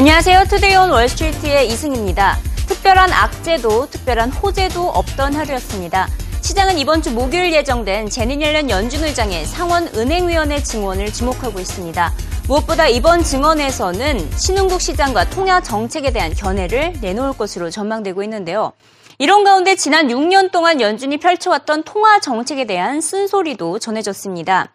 안녕하세요. Today on Wall Street의 이승입니다. 특별한 악재도 특별한 호재도 없던 하루였습니다. 시장은 이번 주 목요일 예정된 재닛 옐런 연준 의장의 상원 은행위원회 증언을 주목하고 있습니다. 무엇보다 이번 증언에서는 신흥국 시장과 통화 정책에 대한 견해를 내놓을 것으로 전망되고 있는데요. 이런 가운데 지난 6년 동안 연준이 펼쳐왔던 통화 정책에 대한 쓴소리도 전해졌습니다.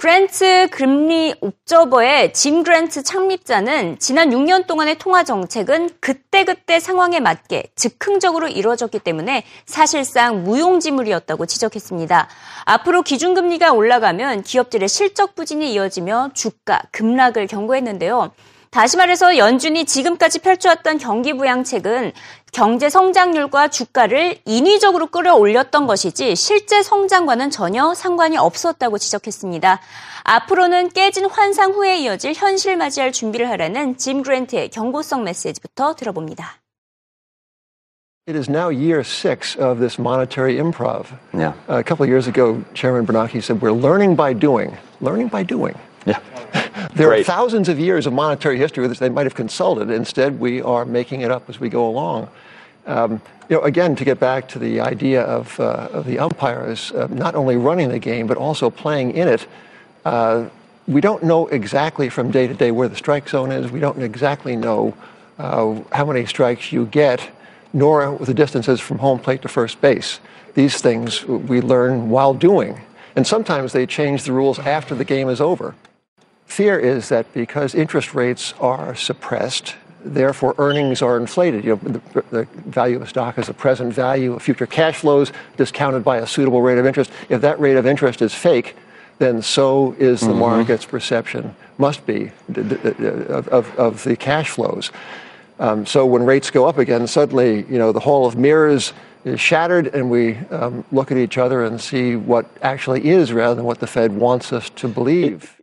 그랜트 금리 옵저버의 짐 그랜트 창립자는 지난 6년 동안의 통화 정책은 그때그때 상황에 맞게 즉흥적으로 이루어졌기 때문에 사실상 무용지물이었다고 지적했습니다. 앞으로 기준금리가 올라가면 기업들의 실적 부진이 이어지며 주가 급락을 경고했는데요. 다시 말해서 연준이 지금까지 펼쳐왔던 경기 부양책은 경제 성장률과 주가를 인위적으로 끌어올렸던 것이지 실제 성장과는 전혀 상관이 없었다고 지적했습니다. 앞으로는 깨진 환상 후에 이어질 현실 맞이할 준비를 하라는 짐 그랜트의 경고성 메시지부터 들어봅니다. It is now year six of this monetary improv. Yeah. a couple of years ago, Chairman Bernanke said, We're learning by doing. Learning by doing. There Great. are thousands of years of monetary history which they might have consulted. Instead, we are making it up as we go along. Um, you know, again, to get back to the idea of, uh, of the umpires uh, not only running the game but also playing in it, uh, we don't know exactly from day to day where the strike zone is. We don't exactly know uh, how many strikes you get, nor the distances from home plate to first base. These things we learn while doing. And sometimes they change the rules after the game is over. Fear is that because interest rates are suppressed, therefore earnings are inflated. You know, the, the, value of a stock is the present value of future cash flows discounted by a suitable rate of interest. If that rate of interest is fake, then so is the mm-hmm. market's perception, must be, of, of, of the cash flows. Um, so when rates go up again, suddenly, you know, the hall of mirrors is shattered and we um, look at each other and see what actually is rather than what the Fed wants us to believe.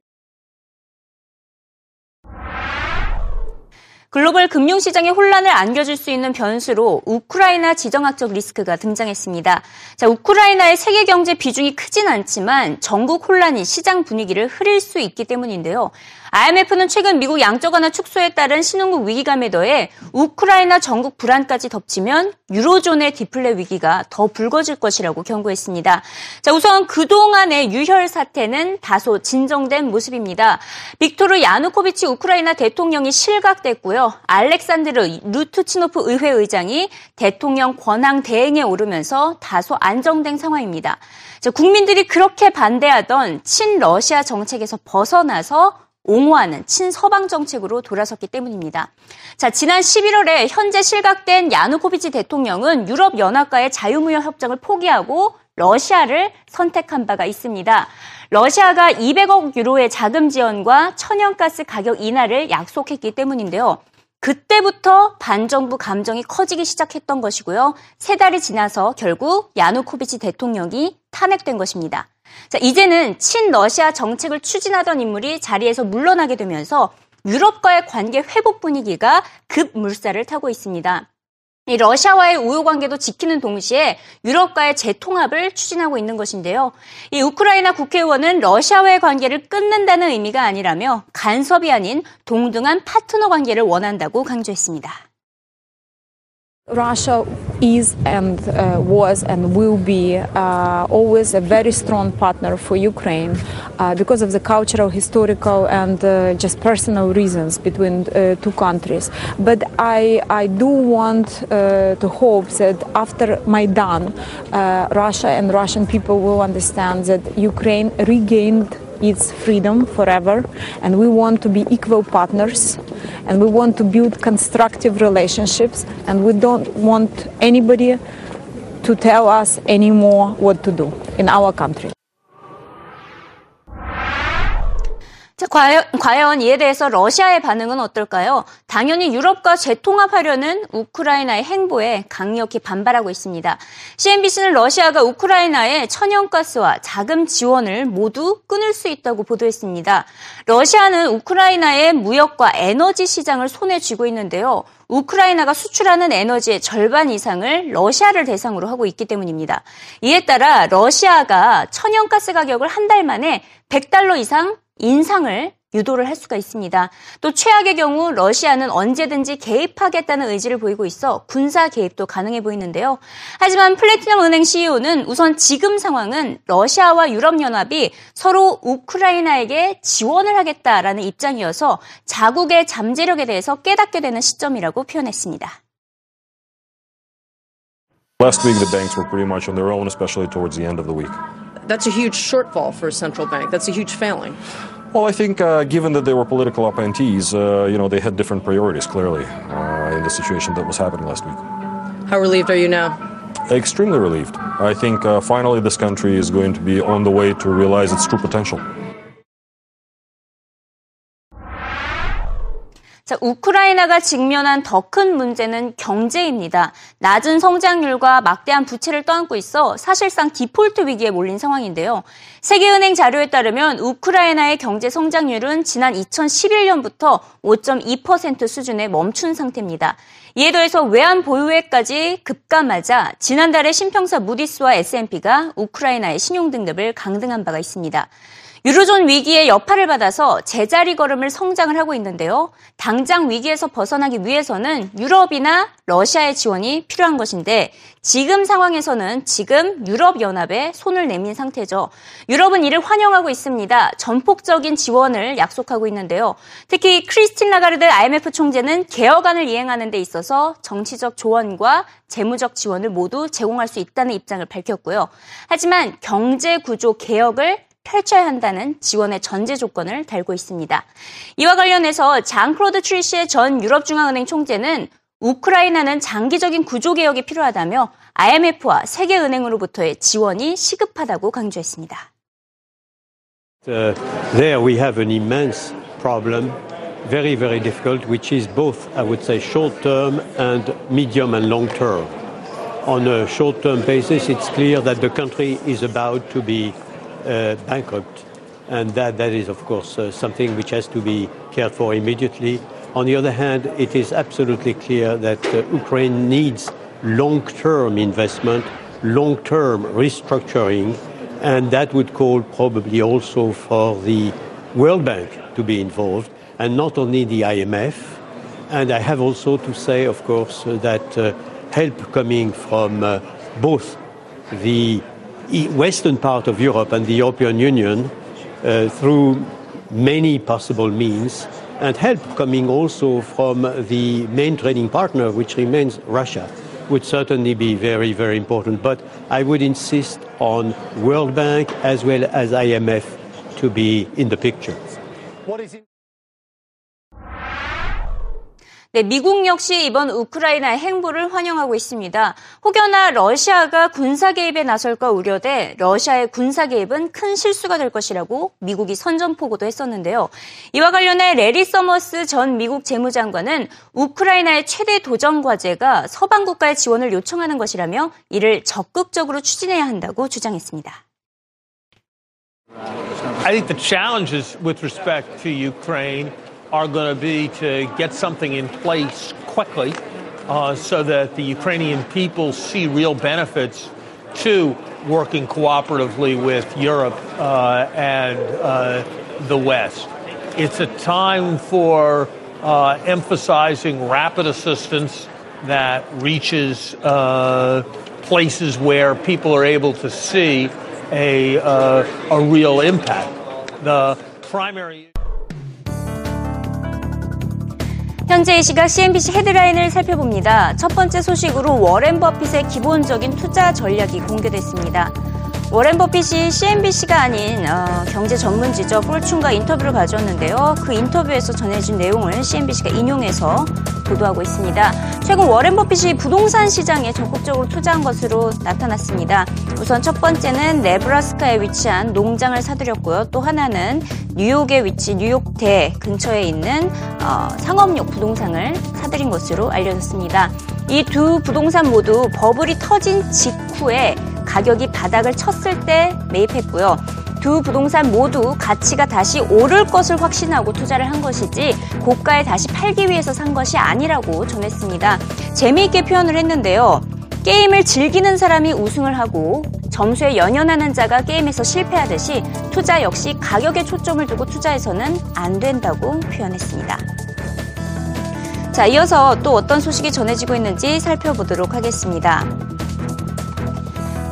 글로벌 금융시장의 혼란을 안겨줄 수 있는 변수로 우크라이나 지정학적 리스크가 등장했습니다. 자, 우크라이나의 세계 경제 비중이 크진 않지만 전국 혼란이 시장 분위기를 흐릴 수 있기 때문인데요. IMF는 최근 미국 양적 완화 축소에 따른 신흥국 위기감에 더해 우크라이나 전국 불안까지 덮치면 유로존의 디플레 위기가 더 불거질 것이라고 경고했습니다. 자, 우선 그동안의 유혈 사태는 다소 진정된 모습입니다. 빅토르 야누코비치 우크라이나 대통령이 실각됐고요. 알렉산드르 루트치노프 의회 의장이 대통령 권한 대행에 오르면서 다소 안정된 상황입니다. 자, 국민들이 그렇게 반대하던 친러시아 정책에서 벗어나서 옹호하는 친서방 정책으로 돌아섰기 때문입니다. 자, 지난 11월에 현재 실각된 야누코비치 대통령은 유럽 연합과의 자유무역 협정을 포기하고 러시아를 선택한 바가 있습니다. 러시아가 200억 유로의 자금 지원과 천연가스 가격 인하를 약속했기 때문인데요. 그때부터 반정부 감정이 커지기 시작했던 것이고요. 세 달이 지나서 결국 야누코비치 대통령이 탄핵된 것입니다. 자, 이제는 친러시아 정책을 추진하던 인물이 자리에서 물러나게 되면서 유럽과의 관계 회복 분위기가 급물살을 타고 있습니다. 이 러시아와의 우호 관계도 지키는 동시에 유럽과의 재통합을 추진하고 있는 것인데요. 이 우크라이나 국회의원은 러시아와의 관계를 끊는다는 의미가 아니라며 간섭이 아닌 동등한 파트너 관계를 원한다고 강조했습니다. Russia is and uh, was and will be uh, always a very strong partner for Ukraine uh, because of the cultural, historical, and uh, just personal reasons between uh, two countries. But I, I do want uh, to hope that after Maidan, Russia and Russian people will understand that Ukraine regained its freedom forever, and we want to be equal partners, and we want to build constructive relationships, and we don't want anybody to tell us anymore what to do in our country. 자, 과연, 과연 이에 대해서 러시아의 반응은 어떨까요? 당연히 유럽과 재통합하려는 우크라이나의 행보에 강력히 반발하고 있습니다. CNBC는 러시아가 우크라이나의 천연가스와 자금 지원을 모두 끊을 수 있다고 보도했습니다. 러시아는 우크라이나의 무역과 에너지 시장을 손에 쥐고 있는데요. 우크라이나가 수출하는 에너지의 절반 이상을 러시아를 대상으로 하고 있기 때문입니다. 이에 따라 러시아가 천연가스 가격을 한 달 만에 100달러 이상 인상을 유도를 할 수가 있습니다. 또 최악의 경우 러시아는 언제든지 개입하겠다는 의지를 보이고 있어 군사 개입도 가능해 보이는데요. 하지만 플래티넘 은행 CEO는 우선 지금 상황은 러시아와 유럽연합이 서로 우크라이나에게 지원을 하겠다라는 입장이어서 자국의 잠재력에 대해서 깨닫게 되는 시점이라고 표현했습니다. Last week, the banks were pretty much on their own, especially towards the end of the week. That's a huge shortfall for a central bank. That's a huge failing. Well, I think uh, given that they were political appointees, uh, you know, they had different priorities, clearly, uh, in the situation that was happening last week. How relieved are you now? Extremely relieved. I think uh, finally this country is going to be on the way to realize its true potential. 자, 우크라이나가 직면한 더 큰 문제는 경제입니다. 낮은 성장률과 막대한 부채를 떠안고 있어 사실상 디폴트 위기에 몰린 상황인데요. 세계은행 자료에 따르면 우크라이나의 경제 성장률은 지난 2011년부터 5.2% 수준에 멈춘 상태입니다. 이에 더해서 외환 보유액까지 급감하자 지난달에 신평사 무디스와 S&P가 우크라이나의 신용 등급을 강등한 바가 있습니다. 유로존 위기의 여파를 받아서 제자리 걸음을 성장을 하고 있는데요. 당장 위기에서 벗어나기 위해서는 유럽이나 러시아의 지원이 필요한 것인데 지금 상황에서는 지금 유럽연합에 손을 내민 상태죠. 유럽은 이를 환영하고 있습니다. 전폭적인 지원을 약속하고 있는데요. 특히 크리스틴 라가르드 IMF 총재는 개혁안을 이행하는 데 있어서 정치적 조언과 재무적 지원을 모두 제공할 수 있다는 입장을 밝혔고요. 하지만 경제 구조 개혁을 펼쳐야 한다는 지원의 전제 조건을 달고 있습니다. 이와 관련해서 장클로드 트리시의 전 유럽중앙은행 총재는 우크라이나는 장기적인 구조개혁이 필요하다며 IMF와 세계은행으로부터의 지원이 시급하다고 강조했습니다. Uh, there we have an immense problem, very, very difficult, which is both, I would say, short term and medium and long term. On a short term basis, it's clear that the country is about to be uh, bankrupt. And that, that is, of course, uh, something which has to be cared for immediately. On the other hand, it is absolutely clear that uh, Ukraine needs long term investment, long term restructuring, and that would call probably also for the World Bank to be involved, and not only the IMF. And I have also to say, of course, that uh, help coming from uh, both the western part of Europe and the European Union uh, through many possible means, and help coming also from the main trading partner, which remains Russia, would certainly be very, very important. But I would insist on World Bank as well as IMF to be in the picture. 네, 미국 역시 이번 우크라이나의 행보를 환영하고 있습니다. 혹여나 러시아가 군사 개입에 나설까 우려돼 러시아의 군사 개입은 큰 실수가 될 것이라고 미국이 선전포고도 했었는데요. 이와 관련해 래리 서머스 전 미국 재무장관은 우크라이나의 최대 도전 과제가 서방 국가의 지원을 요청하는 것이라며 이를 적극적으로 추진해야 한다고 주장했습니다. I think the challenges with respect to Ukraine are going to be to get something in place quickly uh, so that the Ukrainian people see real benefits to working cooperatively with Europe uh, and uh, the West. It's a time for uh, emphasizing rapid assistance that reaches uh, places where people are able to see a, a real impact. The primary 현재 이 시각 CNBC 헤드라인을 살펴봅니다. 첫 번째 소식으로 워렌 버핏의 기본적인 투자 전략이 공개됐습니다. 워렌 버핏이 CNBC가 아닌 어, 경제 전문지죠 폴춘과 인터뷰를 가졌는데요. 그 인터뷰에서 전해진 내용을 CNBC가 인용해서 보도하고 있습니다. 최근 워렌 버핏이 부동산 시장에 적극적으로 투자한 것으로 나타났습니다. 우선 첫 번째는 네브라스카에 위치한 농장을 사들였고요. 또 하나는 뉴욕에 위치 뉴욕대 근처에 있는 어, 상업용 부동산을 사들인 것으로 알려졌습니다. 이 두 부동산 모두 버블이 터진 직후에 가격이 바닥을 쳤을 때 매입했고요. 두 부동산 모두 가치가 다시 오를 것을 확신하고 투자를 한 것이지 고가에 다시 팔기 위해서 산 것이 아니라고 전했습니다. 재미있게 표현을 했는데요. 게임을 즐기는 사람이 우승을 하고 점수에 연연하는 자가 게임에서 실패하듯이 투자 역시 가격에 초점을 두고 투자해서는 안 된다고 표현했습니다. 자, 이어서 또 어떤 소식이 전해지고 있는지 살펴보도록 하겠습니다.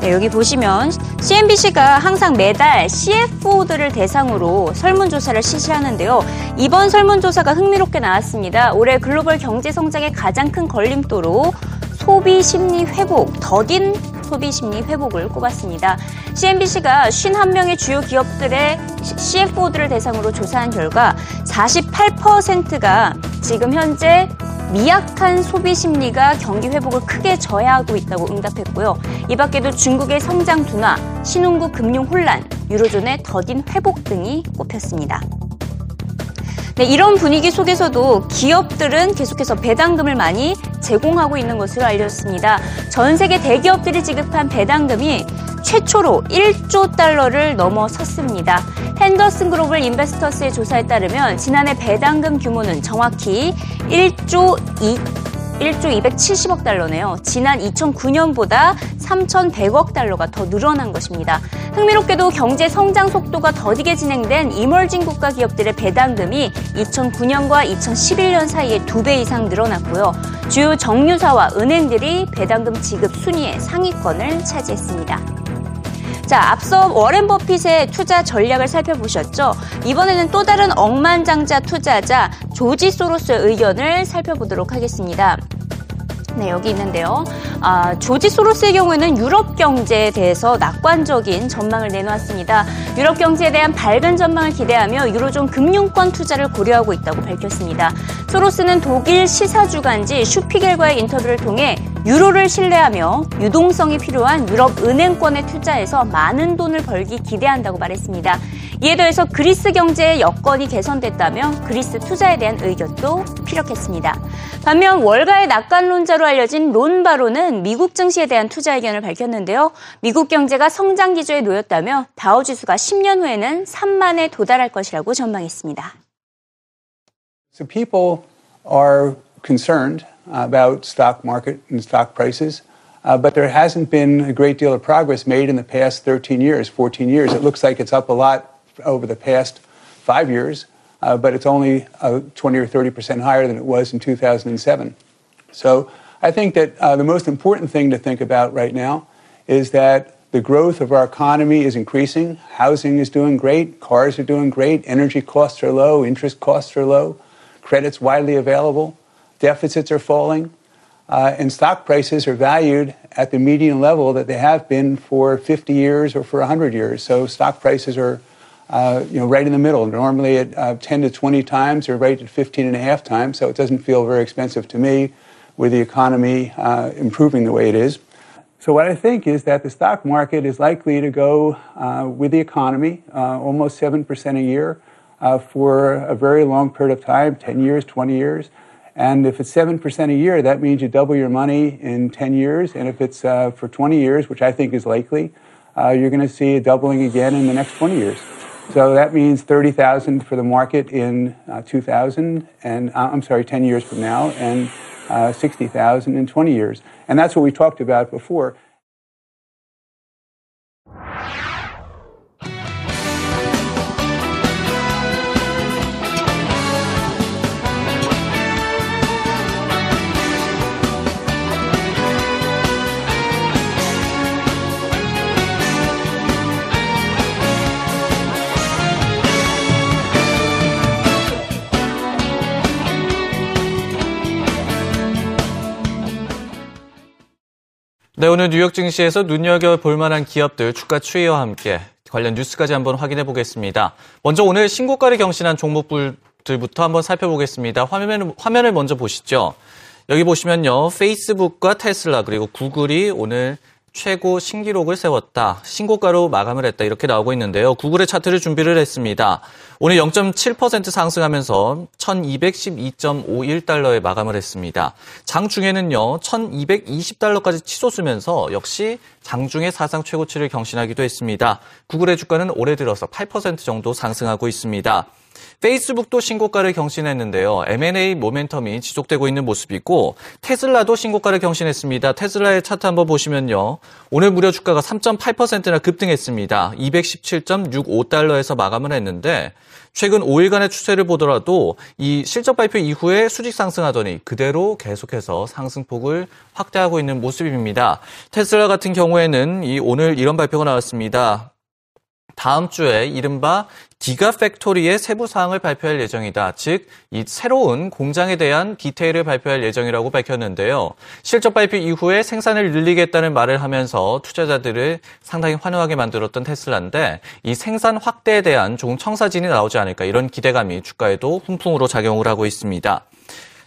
네, 여기 보시면 CNBC가 항상 매달 CFO들을 대상으로 설문조사를 실시하는데요. 이번 설문조사가 흥미롭게 나왔습니다. 올해 글로벌 경제 성장의 가장 큰 걸림돌로 소비 심리 회복, 더딘 소비 심리 회복을 꼽았습니다. CNBC가 51명의 주요 기업들의 CFO들을 대상으로 조사한 결과 48%가 지금 현재 미약한 소비 심리가 경기 회복을 크게 저해하고 있다고 응답했고요. 이 밖에도 중국의 성장 둔화, 신흥국 금융 혼란, 유로존의 더딘 회복 등이 꼽혔습니다. 네, 이런 분위기 속에서도 기업들은 계속해서 배당금을 많이 제공하고 있는 것으로 알려졌습니다. 전 세계 대기업들이 지급한 배당금이 최초로 1조 달러를 넘어섰습니다. 핸더슨 글로벌 인베스터스의 조사에 따르면 지난해 배당금 규모는 정확히 1조 2 1조 270억 달러네요. 지난 2009년보다 3,100억 달러가 더 늘어난 것입니다. 흥미롭게도 경제 성장 속도가 더디게 진행된 이멀진 국가 기업들의 배당금이 2009년과 2011년 사이에 두배 이상 늘어났고요. 주요 정유사와 은행들이 배당금 지급 순위의 상위권을 차지했습니다. 자, 앞서 워렌 버핏의 투자 전략을 살펴보셨죠? 이번에는 또 다른 억만장자 투자자 조지 소로스의 의견을 살펴보도록 하겠습니다. 네, 여기 있는데요. 아, 조지 소로스의 경우에는 유럽 경제에 대해서 낙관적인 전망을 내놓았습니다. 유럽 경제에 대한 밝은 전망을 기대하며 유로존 금융권 투자를 고려하고 있다고 밝혔습니다. 소로스는 독일 시사주간지 슈피겔과의 인터뷰를 통해 유로를 신뢰하며 유동성이 필요한 유럽 은행권에 투자해서 많은 돈을 벌기 기대한다고 말했습니다. 이에 더해서 그리스 경제의 여건이 개선됐다며 그리스 투자에 대한 의견도 피력했습니다. 반면 월가의 낙관론자로 알려진 론 바로는 미국 증시에 대한 투자 의견을 밝혔는데요. 미국 경제가 성장 기조에 놓였다며 다우 지수가 10년 후에는 3만에 도달할 것이라고 전망했습니다. So people are concerned about stock market and stock prices. Uh, but there hasn't been a great deal of progress made in the past 13 years, 14 years. It looks like it's up a lot over the past five years, uh, but it's only uh, 20 or 30 percent higher than it was in 2007. So I think that uh, the most important thing to think about right now is that the growth of our economy is increasing. Housing is doing great. Cars are doing great. Energy costs are low. Interest costs are low. Credit's widely available deficits are falling, uh, and stock prices are valued at the median level that they have been for 50 years or for 100 years. So stock prices are, uh, you know, right in the middle. Normally at uh, 10 to 20 times, or right at 15 and a half times. So it doesn't feel very expensive to me with the economy uh, improving the way it is. So what I think is that the stock market is likely to go uh, with the economy uh, almost 7% a year for a very long period of time, 10 years, 20 years. And if it's 7% a year, that means you double your money in 10 years. And if it's uh, for 20 years, which I think is likely, uh, you're going to see a doubling again in the next 20 years. So that means 30,000 for the market in uh, 2000, and uh, I'm sorry, 10 years from now, and uh, 60,000 in 20 years. And that's what we talked about before. 네, 오늘 뉴욕 증시에서 눈여겨볼 만한 기업들 주가 추이와 함께 관련 뉴스까지 한번 확인해 보겠습니다. 먼저 오늘 신고가를 경신한 종목들부터 한번 살펴보겠습니다. 화면을, 화면을 먼저 보시죠. 여기 보시면요. 페이스북과 테슬라 그리고 구글이 오늘 최고 신기록을 세웠다. 신고가로 마감을 했다. 이렇게 나오고 있는데요. 구글의 차트를 준비를 했습니다. 오늘 0.7% 상승하면서 1212.51달러에 마감을 했습니다. 장 중에는요, 1220달러까지 치솟으면서 역시 장중의 사상 최고치를 경신하기도 했습니다. 구글의 주가는 올해 들어서 8% 정도 상승하고 있습니다. 페이스북도 신고가를 경신했는데요. M&A 모멘텀이 지속되고 있는 모습이고 테슬라도 신고가를 경신했습니다. 테슬라의 차트 한번 보시면요. 오늘 무려 주가가 3.8%나 급등했습니다. 217.65달러에서 마감을 했는데 최근 5일간의 추세를 보더라도 이 실적 발표 이후에 수직 상승하더니 그대로 계속해서 상승폭을 확대하고 있는 모습입니다. 테슬라 같은 경우에는 이 오늘 이런 발표가 나왔습니다. 다음 주에 이른바 기가 팩토리의 세부 사항을 발표할 예정이다. 즉, 이 새로운 공장에 대한 디테일을 발표할 예정이라고 밝혔는데요. 실적 발표 이후에 생산을 늘리겠다는 말을 하면서 투자자들을 상당히 환호하게 만들었던 테슬라인데 이 생산 확대에 대한 좋은 청사진이 나오지 않을까 이런 기대감이 주가에도 훈풍으로 작용을 하고 있습니다.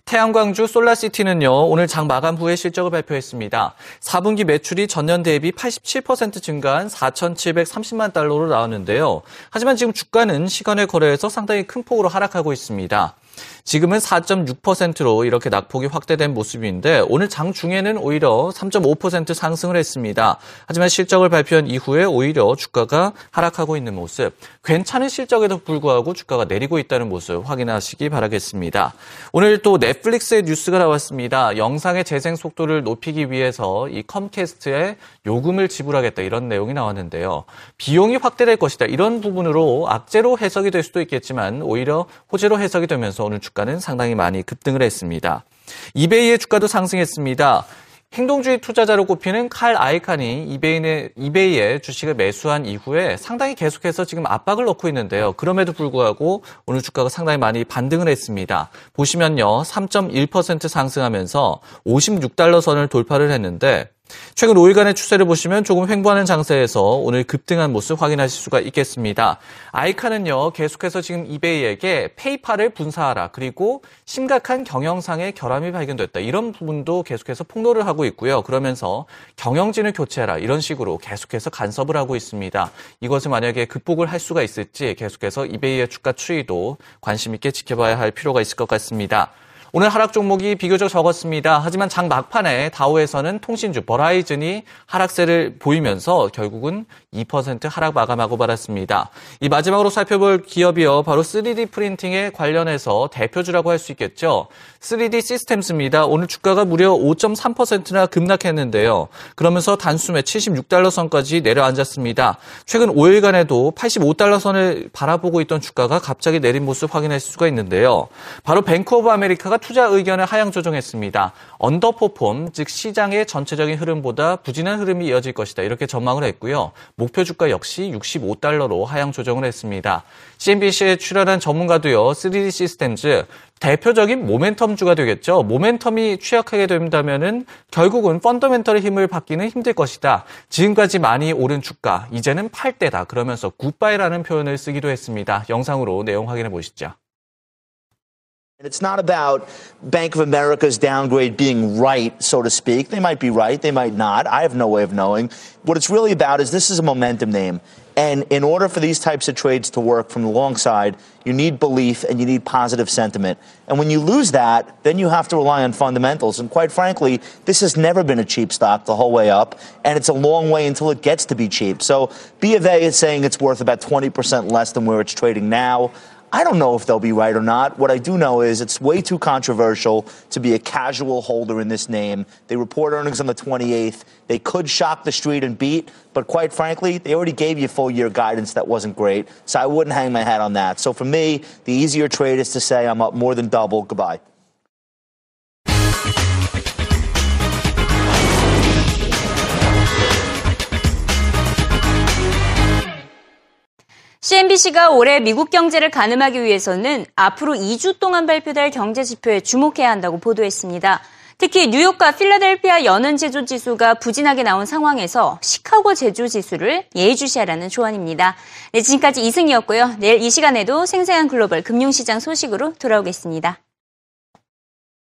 태양광주 솔라시티는요, 오늘 장 마감 후에 실적을 발표했습니다. 4분기 매출이 전년 대비 87% 증가한 4,730만 달러로 나왔는데요. 하지만 지금 주가는 시간의 거래에서 상당히 큰 폭으로 하락하고 있습니다. 지금은 4.6%로 이렇게 낙폭이 확대된 모습인데 오늘 장 중에는 오히려 3.5% 상승을 했습니다. 하지만 실적을 발표한 이후에 오히려 주가가 하락하고 있는 모습. 괜찮은 실적에도 불구하고 주가가 내리고 있다는 모습 확인하시기 바라겠습니다. 오늘 또 넷플릭스의 뉴스가 나왔습니다. 영상의 재생 속도를 높이기 위해서 이 컴캐스트에 요금을 지불하겠다 이런 내용이 나왔는데요. 비용이 확대될 것이다. 이런 부분으로 악재로 해석이 될 수도 있겠지만 오히려 호재로 해석이 되면서 오늘 주가는 상당히 많이 급등을 했습니다. 이베이의 주가도 상승했습니다. 행동주의 투자자로 꼽히는 칼 아이칸이 이베이의, 이베이의 주식을 매수한 이후에 상당히 계속해서 지금 압박을 넣고 있는데요. 그럼에도 불구하고 오늘 주가가 상당히 많이 반등을 했습니다. 보시면요. 3.1% 상승하면서 56달러 선을 돌파를 했는데 최근 5일간의 추세를 보시면 조금 횡보하는 장세에서 오늘 급등한 모습 확인하실 수가 있겠습니다. 아이카는요, 계속해서 지금 이베이에게 페이팔을 분사하라. 그리고 심각한 경영상의 결함이 발견됐다. 이런 부분도 계속해서 폭로를 하고 있고요. 그러면서 경영진을 교체해라. 이런 식으로 계속해서 간섭을 하고 있습니다. 이것을 만약에 극복을 할 수가 있을지 계속해서 이베이의 주가 추이도 관심 있게 지켜봐야 할 필요가 있을 것 같습니다. 오늘 하락 종목이 비교적 적었습니다. 하지만 장 막판에 다우에서는 통신주 버라이즌이 하락세를 보이면서 결국은 2% 하락 마감하고 말았습니다. 이 마지막으로 살펴볼 기업이요. 바로 3D 프린팅에 관련해서 대표주라고 할 수 있겠죠. 3D 시스템스입니다. 오늘 주가가 무려 5.3%나 급락했는데요. 그러면서 단숨에 76달러 선까지 내려앉았습니다. 최근 5일간에도 85달러 선을 바라보고 있던 주가가 갑자기 내린 모습 확인할 수가 있는데요. 바로 뱅크 오브 아메리카가 투자 의견을 하향 조정했습니다. underperform, 즉 시장의 전체적인 흐름보다 부진한 흐름이 이어질 것이다. 이렇게 전망을 했고요. 목표 주가 역시 65달러로 하향 조정을 했습니다. CNBC에 출연한 전문가도요. 3D 시스템즈 대표적인 모멘텀 주가 되겠죠. 모멘텀이 취약하게 된다면은 결국은 펀더멘털의 힘을 받기는 힘들 것이다. 지금까지 많이 오른 주가, 이제는 팔 때다. 그러면서 굿바이라는 표현을 쓰기도 했습니다. 영상으로 내용 확인해 보시죠. It's not about Bank of America's downgrade being right, so to speak. They might be right, they might not. I have no way of knowing. What it's really about is this is a momentum name. And in order for these types of trades to work from the long side, you need belief and you need positive sentiment. And when you lose that, then you have to rely on fundamentals. And quite frankly, this has never been a cheap stock the whole way up, and it's a long way until it gets to be cheap. So B of A is saying it's worth about 20% less than where it's trading now. I don't know if they'll be right or not. What I do know is it's way too controversial to be a casual holder in this name. They report earnings on the 28th. They could shock the street and beat, but quite frankly, they already gave you full year guidance that wasn't great. So I wouldn't hang my hat on that. So for me, the easier trade is to say I'm up more than double. Goodbye. CNBC가 올해 미국 경제를 가늠하기 위해서는 앞으로 2주 동안 발표될 경제 지표에 주목해야 한다고 보도했습니다. 특히 뉴욕과 필라델피아 연은 제조 지수가 부진하게 나온 상황에서 시카고 제조 지수를 예의주시하라는 조언입니다. 네, 지금까지 이승이었고요. 내일 이 시간에도 생생한 글로벌 금융시장 소식으로 돌아오겠습니다.